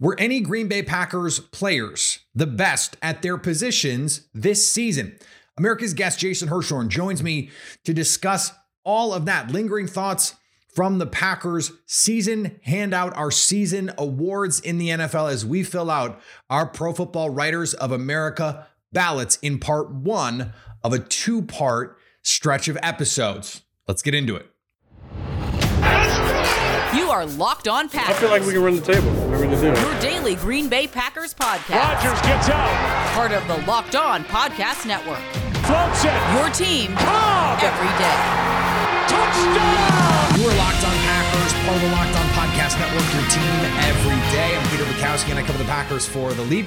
Were any Green Bay Packers players the best at their positions this season? America's guest Jason Hirschhorn joins me to discuss all of that. Lingering thoughts from the Packers season handout, our season awards in the NFL as we fill out our Pro Football Writers of America ballots in part one of a two part stretch of episodes. Let's get into it. You are Locked On Packers. I feel like we can run the table. We're going to do. Your daily Green Bay Packers podcast. Rodgers gets out. Part of the Locked On Podcast Network. Floats it. Your team Cobb. every day. Touchdown. You are Locked On Packers, part of the Locked On Podcast Network, your team every day. I'm Peter Bukowski, and I cover the Packers for The Leap,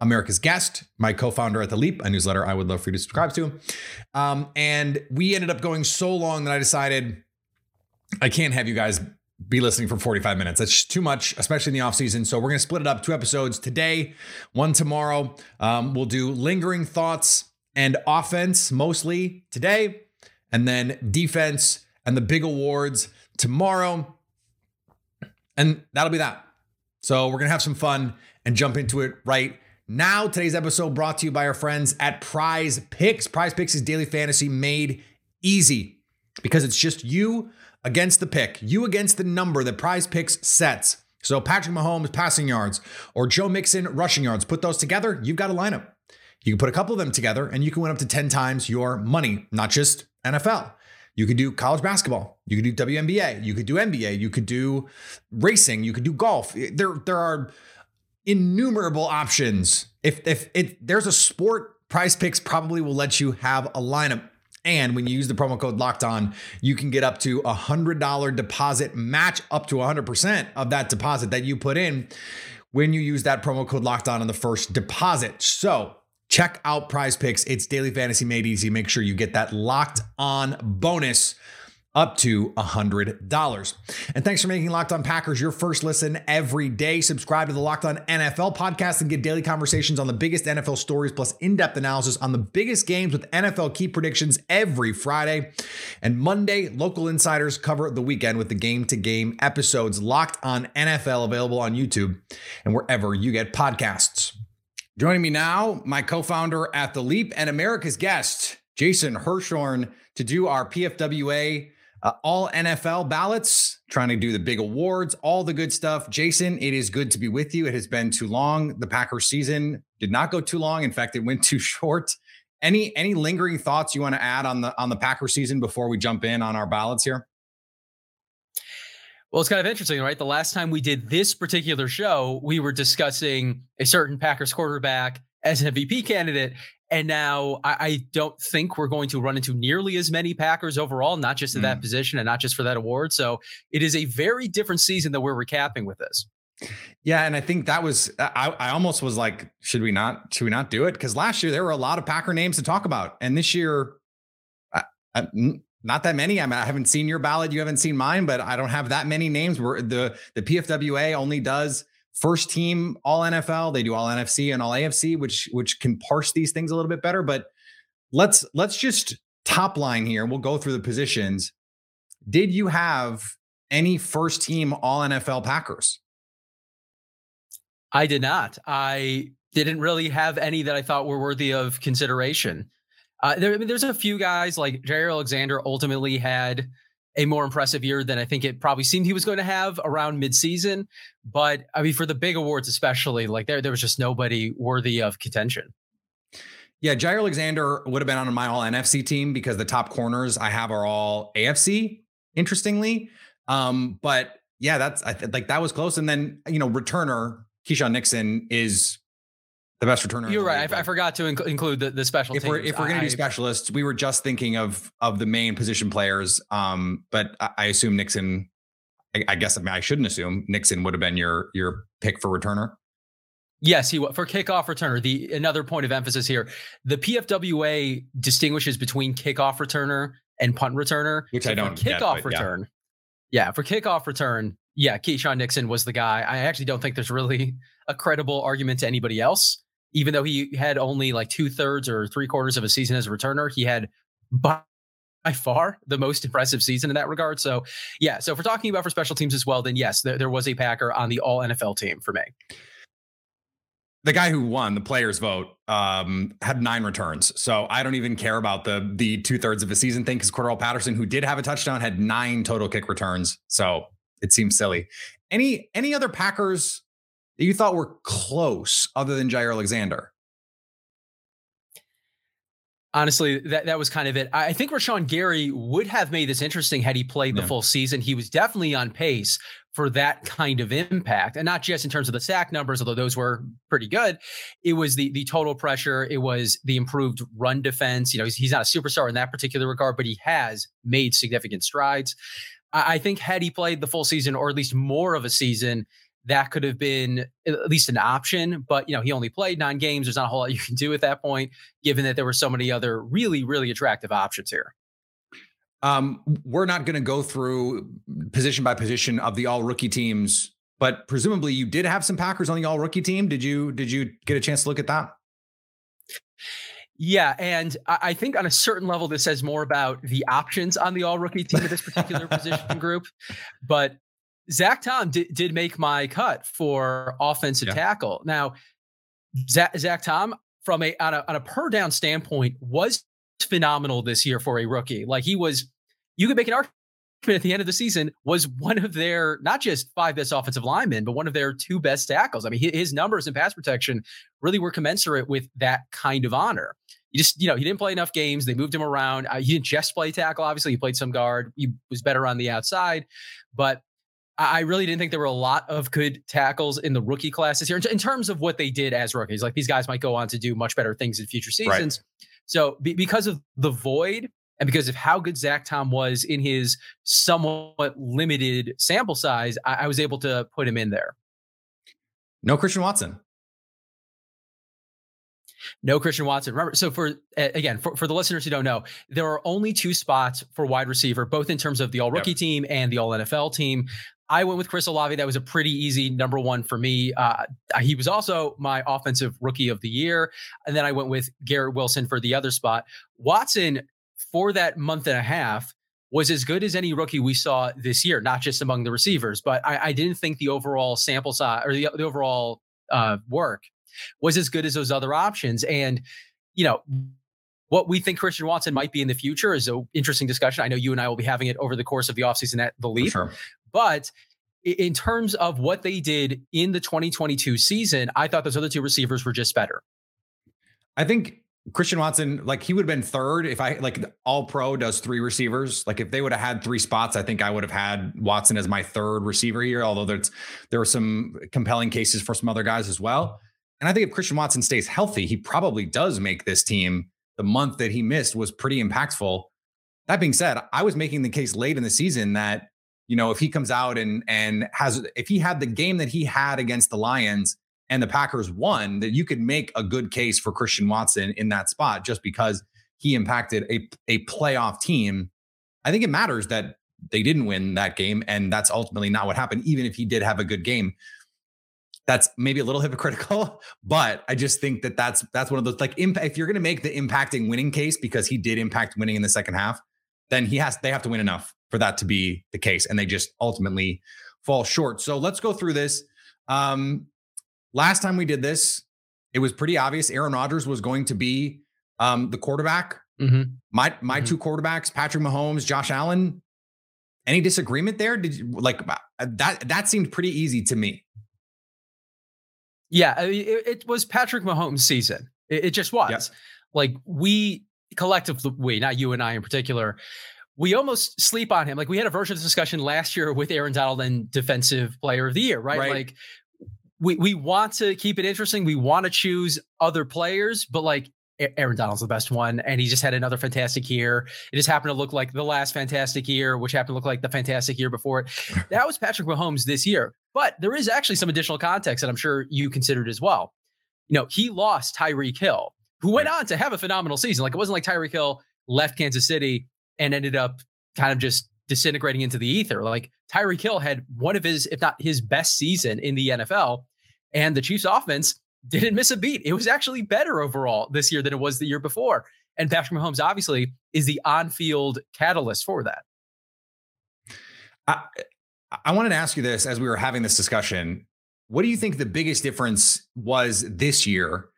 America's guest, my co-founder at The Leap, a newsletter I would love for you to subscribe to. Um, and we ended up going so long that I decided I can't have you guys be listening for 45 minutes. That's too much, especially in the off season. So we're going to split it up two episodes today, one tomorrow. Um, we'll do lingering thoughts and offense mostly today, and then defense and the big awards tomorrow. And that'll be that. So we're going to have some fun and jump into it right now. Today's episode brought to you by our friends at Prize Picks. Prize Picks is daily fantasy made easy because it's just you against the pick, you against the number that Prize Picks sets. So Patrick Mahomes passing yards or Joe Mixon rushing yards, put those together, you've got a lineup. You can put a couple of them together and you can win up to 10 times your money, not just NFL. You could do college basketball. You could do WNBA. You could do NBA. You could do racing. You could do golf. There, there are innumerable options. If if it there's a sport, Prize Picks probably will let you have a lineup. And when you use the promo code Locked On, you can get up to a hundred dollar deposit match, up to hundred percent of that deposit that you put in when you use that promo code Locked On on the first deposit. So check out Prize Picks. It's daily fantasy made easy. Make sure you get that Locked On bonus up to $100. And thanks for making Locked On Packers your first listen every day. Subscribe to the Locked On NFL podcast and get daily conversations on the biggest NFL stories plus in-depth analysis on the biggest games with NFL key predictions every Friday. And Monday, local insiders cover the weekend with the game-to-game episodes Locked On NFL available on YouTube and wherever you get podcasts. Joining me now, my co-founder at The Leap and America's guest, Jason Hirschhorn, to do our PFWA uh, all NFL ballots, trying to do the big awards, all the good stuff. Jason, it is good to be with you. It has been too long. The Packers season did not go too long. In fact, it went too short. Any any lingering thoughts you want to add on the on the Packer season before we jump in on our ballots here? Well, it's kind of interesting, right? The last time we did this particular show, we were discussing a certain Packers quarterback as an MVP candidate. And now I, I, don't think we're going to run into nearly as many Packers overall, not just in mm. that position and not just for that award. So it is a very different season that we're recapping with this. Yeah, and I think that was I, I almost was like, should we not should we not do it? Because last year there were a lot of Packer names to talk about, and this year, I, I, not that many. I mean, I haven't seen your ballot, you haven't seen mine, but I don't have that many names. Where the the PFWA only does first team all NFL. They do all NFC and all AFC, which which can parse these things a little bit better. But let's let's just top line here. We'll go through the positions. Did you have any first team all NFL Packers? I did not. I didn't really have any that I thought were worthy of consideration. Uh, there, I mean, there's a few guys like Jaire Alexander ultimately had a more impressive year than I think it probably seemed he was going to have around midseason. But I mean, for the big awards, especially, like there, there was just nobody worthy of contention. Yeah, Jaire Alexander would have been on my all NFC team because the top corners I have are all AFC, interestingly. Um, but yeah, that's I th- like that was close. And then, you know, returner Keisean Nixon is the best returner. You're right. I, I, forgot to inc- include the, the special. If we're if we're going to do specialists, we were just thinking of of the main position players. Um, but I, I assume Nixon. I, I guess I, mean, I shouldn't assume Nixon would have been your your pick for returner. Yes, he was for kickoff returner. The another point of emphasis here: the PFWA distinguishes between kickoff returner and punt returner, which so I don't kickoff get, return. Yeah. yeah, for kickoff return, yeah, Keisean Nixon was the guy. I actually don't think there's really a credible argument to anybody else. Even though he had only like two thirds or three quarters of a season as a returner, he had by by far the most impressive season in that regard. So, yeah. So, if we're talking about for special teams as well, then yes, there, there was a Packer on the All NFL team for me the guy who won the players vote um, had nine returns. So I don't even care about the the two thirds of a season thing because Cordarrelle Patterson, who did have a touchdown, had nine total kick returns. So it seems silly. Any any other Packers that you thought were close other than Jaire Alexander? Honestly, that, that was kind of it. I think Rashan Gary would have made this interesting had he played the yeah. full season. He was definitely on pace for that kind of impact, and not just in terms of the sack numbers, although those were pretty good. It was the the total pressure. It was the improved run defense. You know, he's, he's not a superstar in that particular regard, but he has made significant strides. I, I think had he played the full season, or at least more of a season, that could have been at least an option. But you know, he only played nine games. There's not a whole lot you can do at that point, given that there were so many other really, really attractive options here. Um, we're not going to go through position by position of the all rookie teams, but presumably you did have some Packers on the all rookie team. Did you did you get a chance to look at that? Yeah, and I think on a certain level, this says more about the options on the all rookie team of this particular position group. But Zach Tom did, did make my cut for offensive yeah. tackle. Now, Zach, Zach Tom, from a on, a on a per down standpoint, was phenomenal this year for a rookie. Like he was, you could make an argument at the end of the season was one of their not just five best offensive linemen, but one of their two best tackles. I mean, his numbers in pass protection really were commensurate with that kind of honor. You just, you know, he didn't play enough games. They moved him around. Uh, he didn't just play tackle. Obviously, he played some guard. He was better on the outside, but I really didn't think there were a lot of good tackles in the rookie classes here in terms of what they did as rookies. Like these guys might go on to do much better things in future seasons. Right. So be, because of the void and because of how good Zach Tom was in his somewhat limited sample size, I, I was able to put him in there. No Christian Watson. No Christian Watson. Remember, so for again, for, for the listeners who don't know, there are only two spots for wide receiver, both in terms of the all rookie yep. team and the all NFL team. I went with Chris Olave. That was a pretty easy number one for me. Uh, he was also my offensive rookie of the year. And then I went with Garrett Wilson for the other spot. Watson, for that month and a half, was as good as any rookie we saw this year, not just among the receivers. But I, I didn't think the overall sample size or the, the overall uh, work was as good as those other options. And, you know, what we think Christian Watson might be in the future is an interesting discussion. I know you and I will be having it over the course of the offseason at the Leap. Sure. But in terms of what they did in the 2022 season, I thought those other two receivers were just better. I think Christian Watson, like he would have been third if I like all pro does three receivers. Like if they would have had three spots, I think I would have had Watson as my third receiver here, although there's there were some compelling cases for some other guys as well. And I think if Christian Watson stays healthy, he probably does make this team. The month that he missed was pretty impactful. That being said, I was making the case late in the season that you know, if he comes out and and has if he had the game that he had against the Lions and the Packers won, that you could make a good case for Christian Watson in that spot just because he impacted a a playoff team. I think it matters that they didn't win that game and that's ultimately not what happened even if he did have a good game. That's maybe a little hypocritical, but I just think that that's that's one of those like impact if you're going to make the impacting winning case because he did impact winning in the second half, then he has they have to win enough for that to be the case. And they just ultimately fall short. So let's go through this. Um, last time we did this, it was pretty obvious Aaron Rodgers was going to be um, the quarterback. Mm-hmm. My my mm-hmm. two quarterbacks, Patrick Mahomes, Josh Allen. Any disagreement there? Did you like uh, that? That seemed pretty easy to me. Yeah, it, it was Patrick Mahomes' season. It, it just was. Yep. Like we collectively, we, not you and I in particular, we almost sleep on him. Like we had a version of this discussion last year with Aaron Donald and Defensive Player of the Year, right? right? Like we we want to keep it interesting. We want to choose other players, but like Aaron Donald's the best one, and he just had another fantastic year. It just happened to look like the last fantastic year, which happened to look like the fantastic year before it. That was Patrick Mahomes this year. But there is actually some additional context that I'm sure you considered as well. You know, he lost Tyreek Hill, who went on to have a phenomenal season. Like it wasn't like Tyreek Hill left Kansas City and ended up kind of just disintegrating into the ether. Like Tyreek Hill had one of his, if not his best season in the NFL. And the Chiefs offense didn't miss a beat. It was actually better overall this year than it was the year before. And Patrick Mahomes obviously is the on-field catalyst for that. I, I wanted to ask you this as we were having this discussion. What do you think the biggest difference was this year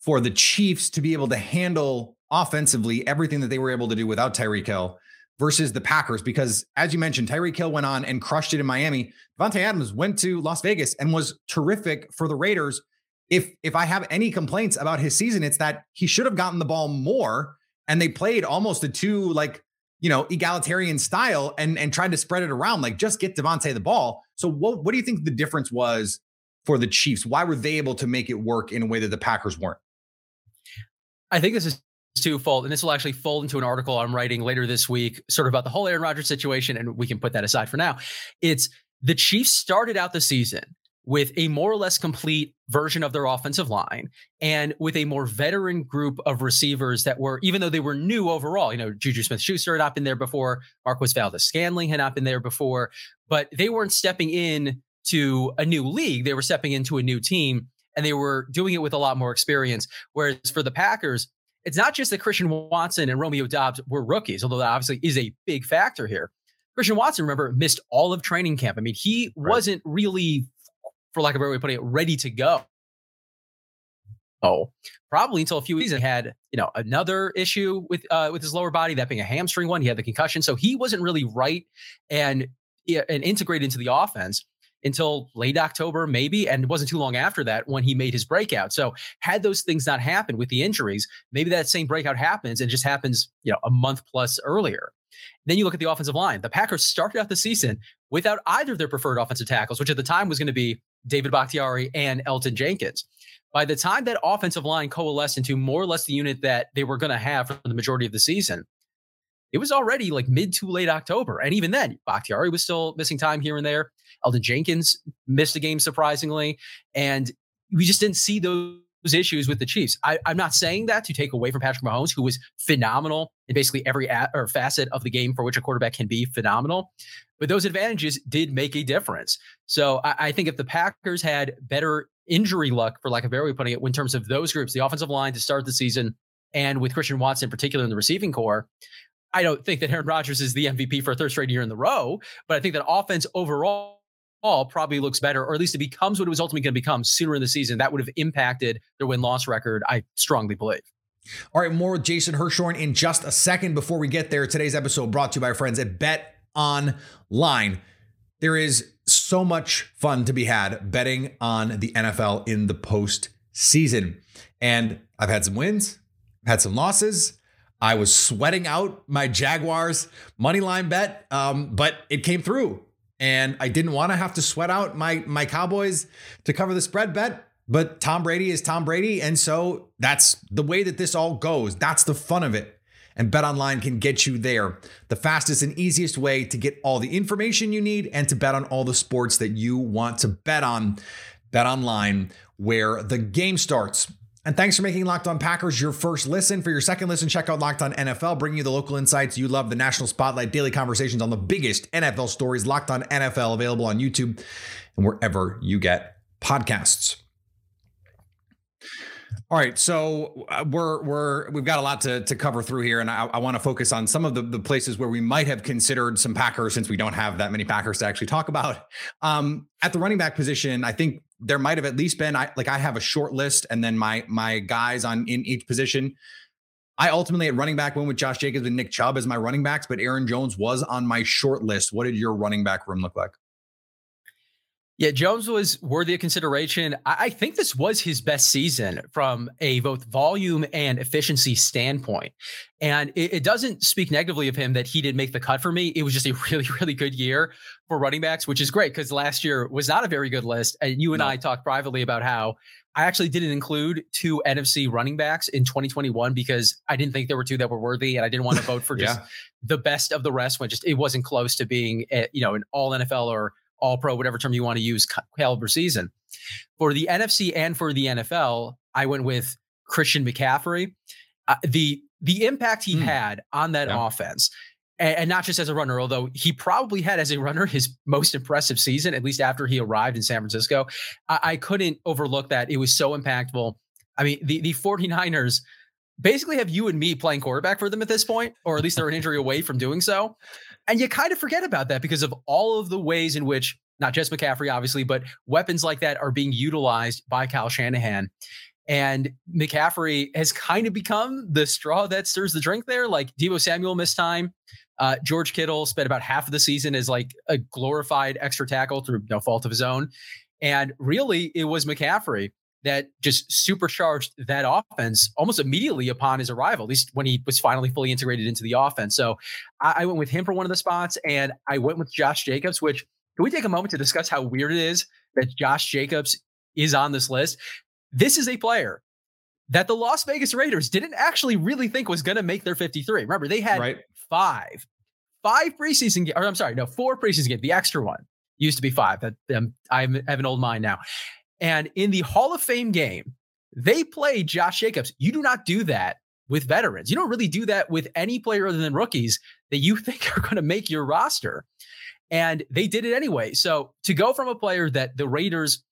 for the Chiefs to be able to handle offensively everything that they were able to do without Tyreek Hill versus the Packers? Because as you mentioned, Tyreek Hill went on and crushed it in Miami. Davante Adams went to Las Vegas and was terrific for the Raiders. If if I have any complaints about his season, it's that he should have gotten the ball more and they played almost a two like you know, egalitarian style and and tried to spread it around. Like just get Davante the ball. So what what do you think the difference was for the Chiefs? Why were they able to make it work in a way that the Packers weren't? I think this is twofold, and this will actually fold into an article I'm writing later this week, sort of about the whole Aaron Rodgers situation, and we can put that aside for now. It's the Chiefs started out the season with a more or less complete version of their offensive line and with a more veteran group of receivers that were, even though they were new overall, you know, Juju Smith Schuster had not been there before, Marquez Valdes-Scantling had not been there before, but they weren't stepping in to a new league. They were stepping into a new team and they were doing it with a lot more experience. Whereas for the Packers, it's not just that Christian Watson and Romeo Doubs were rookies, although that obviously is a big factor here. Christian Watson, remember, missed all of training camp. I mean, he right. wasn't really for lack of a better way of putting it, ready to go. Oh, probably until a few weeks. He had, you know, another issue with uh, with his lower body, that being a hamstring one. He had the concussion, so he wasn't really right and and integrated into the offense until late October, maybe, and it wasn't too long after that when he made his breakout. So, had those things not happened with the injuries, maybe that same breakout happens and just happens, you know, a month plus earlier. Then you look at the offensive line. The Packers started out the season without either of their preferred offensive tackles, which at the time was going to be David Bakhtiari and Elgton Jenkins. By the time that offensive line coalesced into more or less the unit that they were going to have for the majority of the season, it was already like mid to late October. And even then, Bakhtiari was still missing time here and there. Elgton Jenkins missed a game surprisingly. And we just didn't see those issues with the Chiefs. I, am not saying that to take away from Patrick Mahomes, who was phenomenal in basically every at, or facet of the game for which a quarterback can be phenomenal. But those advantages did make a difference. So I, I think if the Packers had better injury luck, for lack of a better way of putting it, in terms of those groups, the offensive line to start the season, and with Christian Watson in particular in the receiving core, I don't think that Aaron Rodgers is the MVP for a third straight year in the row, but I think that offense overall all probably looks better, or at least it becomes what it was ultimately going to become sooner in the season. That would have impacted their win loss record, I strongly believe. All right, more with Jason Hirschhorn in just a second. Before we get there, today's episode brought to you by our friends at Bet Online. There is so much fun to be had betting on the NFL in the postseason. And I've had some wins, had some losses. I was sweating out my Jaguars money line bet, um, but it came through and I didn't want to have to sweat out my my Cowboys to cover the spread bet. But Tom Brady is Tom Brady, and so that's the way that this all goes. That's the fun of it. And Bet Online can get you there. The fastest and easiest way to get all the information you need and to bet on all the sports that you want to bet on. Bet Online, where the game starts. And thanks for making Locked On Packers your first listen. For your second listen, check out Locked On NFL, bringing you the local insights you love, the national spotlight, daily conversations on the biggest NFL stories. Locked On NFL, available on YouTube and wherever you get podcasts. All right, so uh, we're we're we've got a lot to to cover through here, and I, I want to focus on some of the, the places where we might have considered some Packers, since we don't have that many Packers to actually talk about. Um, at the running back position, I think there might have at least been I like I have a short list and then my my guys on in each position. I ultimately at running back went with Josh Jacobs and Nick Chubb as my running backs, but Aaron Jones was on my short list. What did your running back room look like? Yeah, Jones was worthy of consideration. I think this was his best season from a both volume and efficiency standpoint. And it, it, doesn't speak negatively of him that he didn't make the cut for me. It was just a really, really good year for running backs, which is great because last year was not a very good list. And you and no. I talked privately about how I actually didn't include two NFC running backs in 2021 because I didn't think there were two that were worthy, and I didn't want to vote for just the best of the rest when just it wasn't close to being, a, you know, an all NFL or all pro, whatever term you want to use, caliber season. For the NFC and for the NFL, I went with Christian McCaffrey. Uh, the the impact he mm. had on that yeah. offense, and, and, not just as a runner, although he probably had as a runner his most impressive season, at least after he arrived in San Francisco. I, I couldn't overlook that. It was so impactful. I mean, the, the 49ers basically have you and me playing quarterback for them at this point, or at least they're an injury away from doing so. And you kind of forget about that because of all of the ways in which not just McCaffrey, obviously, but weapons like that are being utilized by Kyle Shanahan. And McCaffrey has kind of become the straw that stirs the drink there. Like Deebo Samuel missed time. Uh, George Kittle spent about half of the season as like a glorified extra tackle through no fault of his own. And really, it was McCaffrey that just supercharged that offense almost immediately upon his arrival, at least when he was finally fully integrated into the offense. So I, I went with him for one of the spots, and I went with Josh Jacobs, which can we take a moment to discuss how weird it is that Josh Jacobs is on this list? This is a player that the Las Vegas Raiders didn't actually really think was going to make their 53. Remember, they had right. five, five preseason, or I'm sorry, no, four preseason games. The extra one used to be five. That um, I have an old mind now. And in the Hall of Fame game, they played Josh Jacobs. You do not do that with veterans. You don't really do that with any player other than rookies that you think are going to make your roster. And they did it anyway. So to go from a player that the Raiders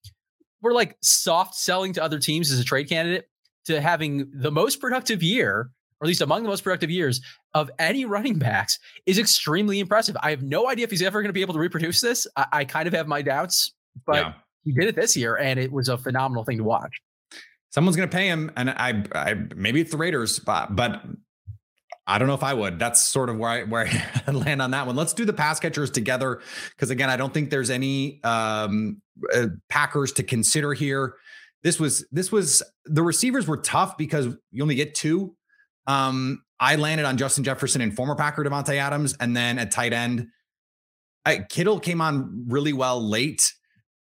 were like soft selling to other teams as a trade candidate to having the most productive year, or at least among the most productive years of any running backs, is extremely impressive. I have no idea if he's ever going to be able to reproduce this. I, I kind of have my doubts, but yeah he did it this year, and it was a phenomenal thing to watch. Someone's going to pay him, and I, I maybe it's the Raiders, but, but I don't know if I would. That's sort of where I where I land on that one. Let's do the pass catchers together because again, I don't think there's any um, uh, Packers to consider here. This was this was the receivers were tough because you only get two. Um, I landed on Justin Jefferson and former Packer Davante Adams, and then at tight end, I, Kittle came on really well late.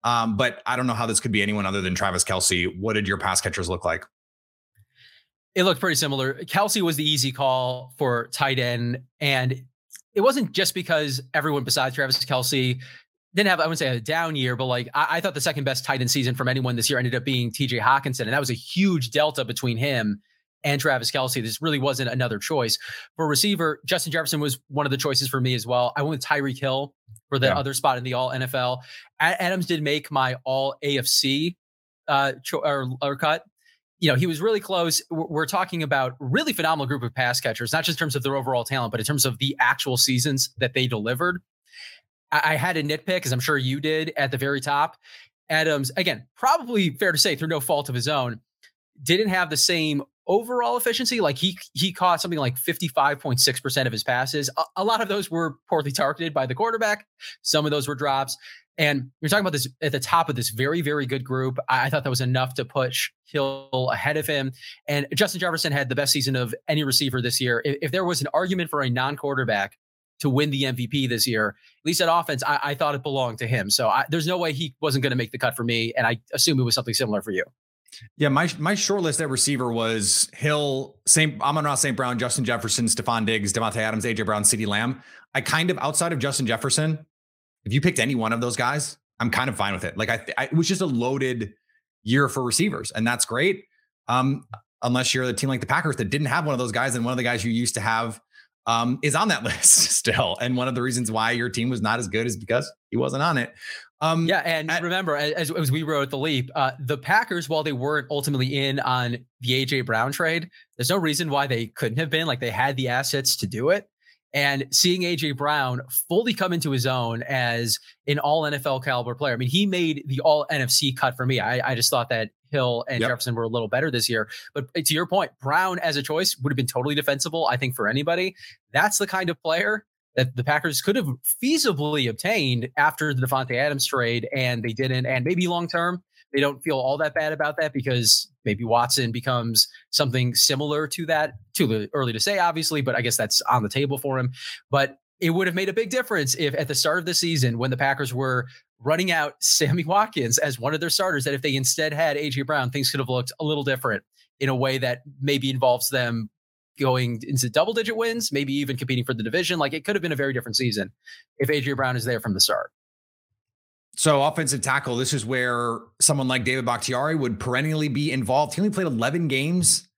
Um, but I don't know how this could be anyone other than Travis Kelce. What did your pass catchers look like? It looked pretty similar. Kelce was the easy call for tight end. And it wasn't just because everyone besides Travis Kelce didn't have, I wouldn't say a down year, but like I, I thought the second best tight end season from anyone this year ended up being TJ Hockenson. And that was a huge delta between him and Travis Kelce. This really wasn't another choice. For receiver, Justin Jefferson was one of the choices for me as well. I went with Tyreek Hill for the yeah. other spot in the all NFL. Adams did make my all AFC uh, cho- or, or cut. You know, he was really close. We're talking about really phenomenal group of pass catchers, not just in terms of their overall talent, but in terms of the actual seasons that they delivered. I, I had a nitpick, as I'm sure you did at the very top. Adams, again, probably fair to say through no fault of his own, didn't have the same overall efficiency. Like he he caught something like 55.6% of his passes. A, a, lot of those were poorly targeted by the quarterback. Some of those were drops. And you're talking about this at the top of this very, very good group. I, I thought that was enough to push Hill ahead of him. And Justin Jefferson had the best season of any receiver this year. If, if there was an argument for a non-quarterback to win the MVP this year, at least at offense, I, I thought it belonged to him. So I, there's no way he wasn't going to make the cut for me. And I assume it was something similar for you. Yeah, my my short list at receiver was Hill, Saint Amon-Ra St. Brown, Justin Jefferson, Stefon Diggs, Davante Adams, AJ Brown, CeeDee Lamb. I kind of outside of Justin Jefferson, if you picked any one of those guys, I'm kind of fine with it. Like I, I it was just a loaded year for receivers, and that's great. Um, unless you're a team like the Packers that didn't have one of those guys, and one of the guys you used to have um, is on that list still. And one of the reasons why your team was not as good is because he wasn't on it. Um, yeah, and at, remember, as, as we wrote the leap, uh, the Packers, while they weren't ultimately in on the AJ Brown trade, there's no reason why they couldn't have been. Like they had the assets to do it. And seeing AJ Brown fully come into his own as an all NFL caliber player, I mean, he made the all NFC cut for me. I, I just thought that Hill and yep. Jefferson were a little better this year. But to your point, Brown as a choice would have been totally defensible, I think, for anybody. That's the kind of player that the Packers could have feasibly obtained after the Davante Adams trade, and they didn't. And maybe long term, they don't feel all that bad about that because maybe Watson becomes something similar to that. Too early to say, obviously, but I guess that's on the table for him. But it would have made a big difference if at the start of the season, when the Packers were running out Sammy Watkins as one of their starters, that if they instead had AJ Brown, things could have looked a little different in a way that maybe involves them going into double digit wins, maybe even competing for the division. Like it could have been a very different season if AJ Brown is there from the start. So offensive tackle, this is where someone like David Bakhtiari would perennially be involved. He only played 11 games.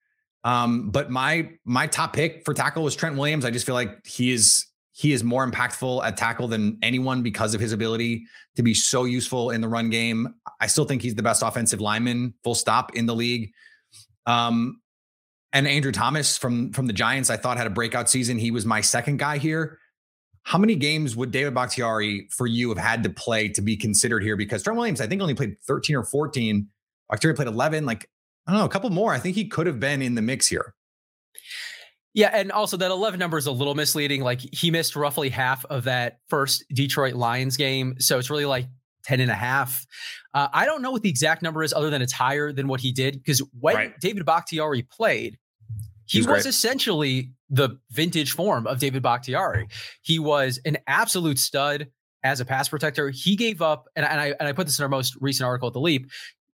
Um, but my my top pick for tackle was Trent Williams. I just feel like he is he is more impactful at tackle than anyone because of his ability to be so useful in the run game. I still think he's the best offensive lineman, full stop, in the league. Um, and Andrew Thomas from from the Giants, I thought had a breakout season. He was my second guy here. How many games would David Bakhtiari for you have had to play to be considered here? Because Trent Williams, I think, only played 13 or 14. Bakhtiari played 11. Like, I don't know, a couple more. I think he could have been in the mix here. Yeah, and also that 11 number is a little misleading. Like he missed roughly half of that first Detroit Lions game. So it's really like 10 and a half. Uh, I don't know what the exact number is other than it's higher than what he did because when right. David Bakhtiari played, he was great. essentially the vintage form of David Bakhtiari. He was an absolute stud as a pass protector. He gave up, and, and I and I put this in our most recent article at the Leap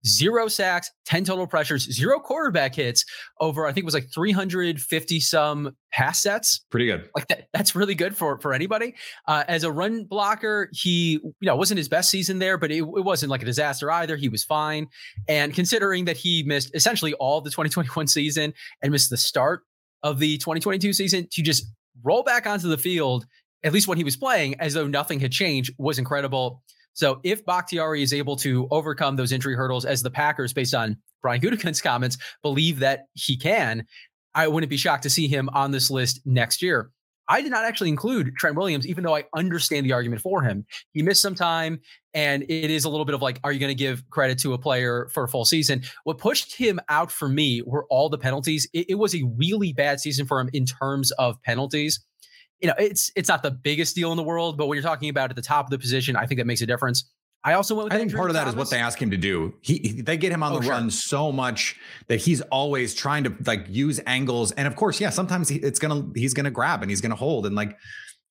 zero sacks, 10 total pressures, zero quarterback hits over, I think it was like 350 some pass sets. Pretty good. Like that, that's really good for, for anybody. Uh, as a run blocker, he, you know, wasn't his best season there, but it, it wasn't like a disaster either. He was fine. And considering that he missed essentially all the 2021 season and missed the start of the 2022 season to just roll back onto the field, at least when he was playing, as though nothing had changed, was incredible. So if Bakhtiari is able to overcome those injury hurdles, as the Packers, based on Brian Gutekunst's comments, believe that he can, I wouldn't be shocked to see him on this list next year. I did not actually include Trent Williams, even though I understand the argument for him. He missed some time, and it is a little bit of like, are you going to give credit to a player for a full season? What pushed him out for me were all the penalties. It, it was a really bad season for him in terms of penalties you know, it's it's not the biggest deal in the world, but when you're talking about at the top of the position, I think that makes a difference. I also went. I think part of that Thomas. is what they ask him to do. He, he they get him on oh, the sure. run so much that he's always trying to like use angles, and of course, yeah, sometimes he, it's gonna he's gonna grab and he's gonna hold, and like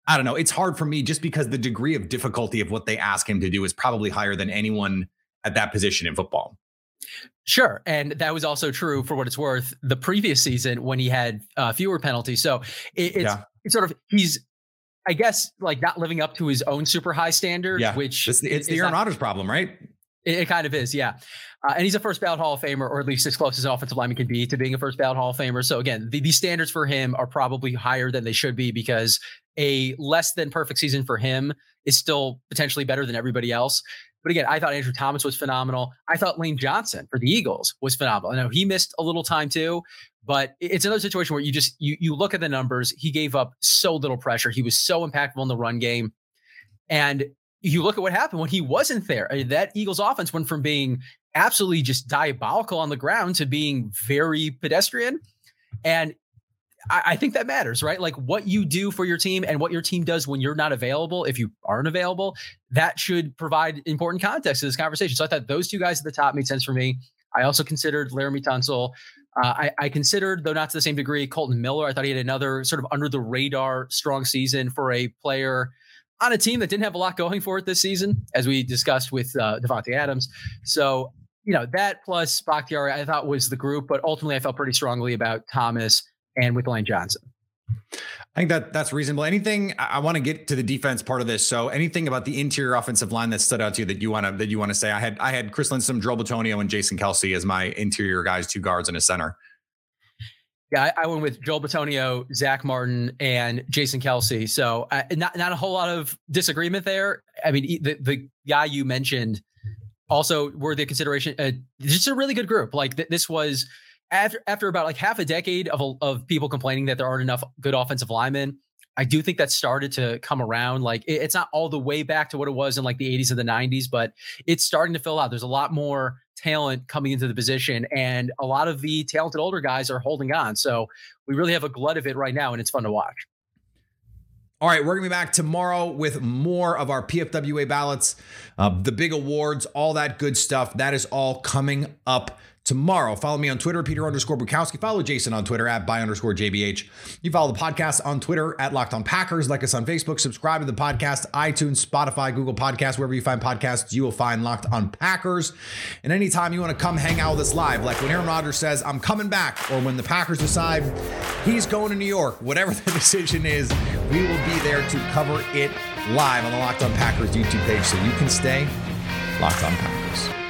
I don't know, it's hard for me just because the degree of difficulty of what they ask him to do is probably higher than anyone at that position in football. Sure. And that was also true for what it's worth the previous season when he had uh, fewer penalties. So it, it's, yeah it's sort of he's I guess like not living up to his own super high standard, yeah. which it's, it's the Aaron Rodgers problem, right? It, it, kind of is, yeah. Uh, and he's a first ballot Hall of Famer, or at least as close as an offensive lineman can be to being a first ballot Hall of Famer. So again, the, the standards for him are probably higher than they should be because a less than perfect season for him is still potentially better than everybody else. But again, I thought Andrew Thomas was phenomenal. I thought Lane Johnson for the Eagles was phenomenal. I know he missed a little time too, but it's another situation where you just you you look at the numbers. He gave up so little pressure. He was so impactful in the run game, and you look at what happened when he wasn't there. I mean, that Eagles offense went from being absolutely just diabolical on the ground to being very pedestrian. And I, I, think that matters, right? Like what you do for your team and what your team does when you're not available, if you aren't available, that should provide important context to this conversation. So I thought those two guys at the top made sense for me. I also considered Laremy Tunsil. Uh, I, I, considered, though not to the same degree, Kolton Miller. I thought he had another sort of under the radar strong season for a player on a team that didn't have a lot going for it this season, as we discussed with uh, Davante Adams. So, you know, that plus Bakhtiari, I thought was the group, but ultimately I felt pretty strongly about Thomas and with Lane Johnson. I think that that's reasonable. Anything I want to get to the defense part of this. So anything about the interior offensive line that stood out to you that you want to that you want to say? I had I had Chris Lindstrom, Joel Bitonio, and Jason Kelce as my interior guys, two guards and a center. Yeah, I, I went with Joel Bitonio, Zack Martin, and Jason Kelce. So uh, not not a whole lot of disagreement there. I mean, the the guy you mentioned also worthy of consideration. Uh, just a really good group. Like th- this was after after about like half a decade of of people complaining that there aren't enough good offensive linemen, I do think that started to come around. Like it, it's not all the way back to what it was in like the 80s and the 90s, but it's starting to fill out. There's a lot more talent coming into the position, and a lot of the talented older guys are holding on. So we really have a glut of it right now, and it's fun to watch. All right, we're going to be back tomorrow with more of our PFWA ballots, uh, the big awards, all that good stuff. That is all coming up tomorrow. Follow me on Twitter, Peter underscore Bukowski. Follow Jason on Twitter at by underscore JBH. You follow the podcast on Twitter at Locked on Packers. Like us on Facebook. Subscribe to the podcast, iTunes, Spotify, Google Podcasts, wherever you find podcasts, you will find Locked on Packers. And anytime you want to come hang out with us live, like when Aaron Rodgers says, I'm coming back, or when the Packers decide he's going to New York, whatever the decision is, we will be there to cover it live on the Locked on Packers YouTube page so you can stay Locked On Packers.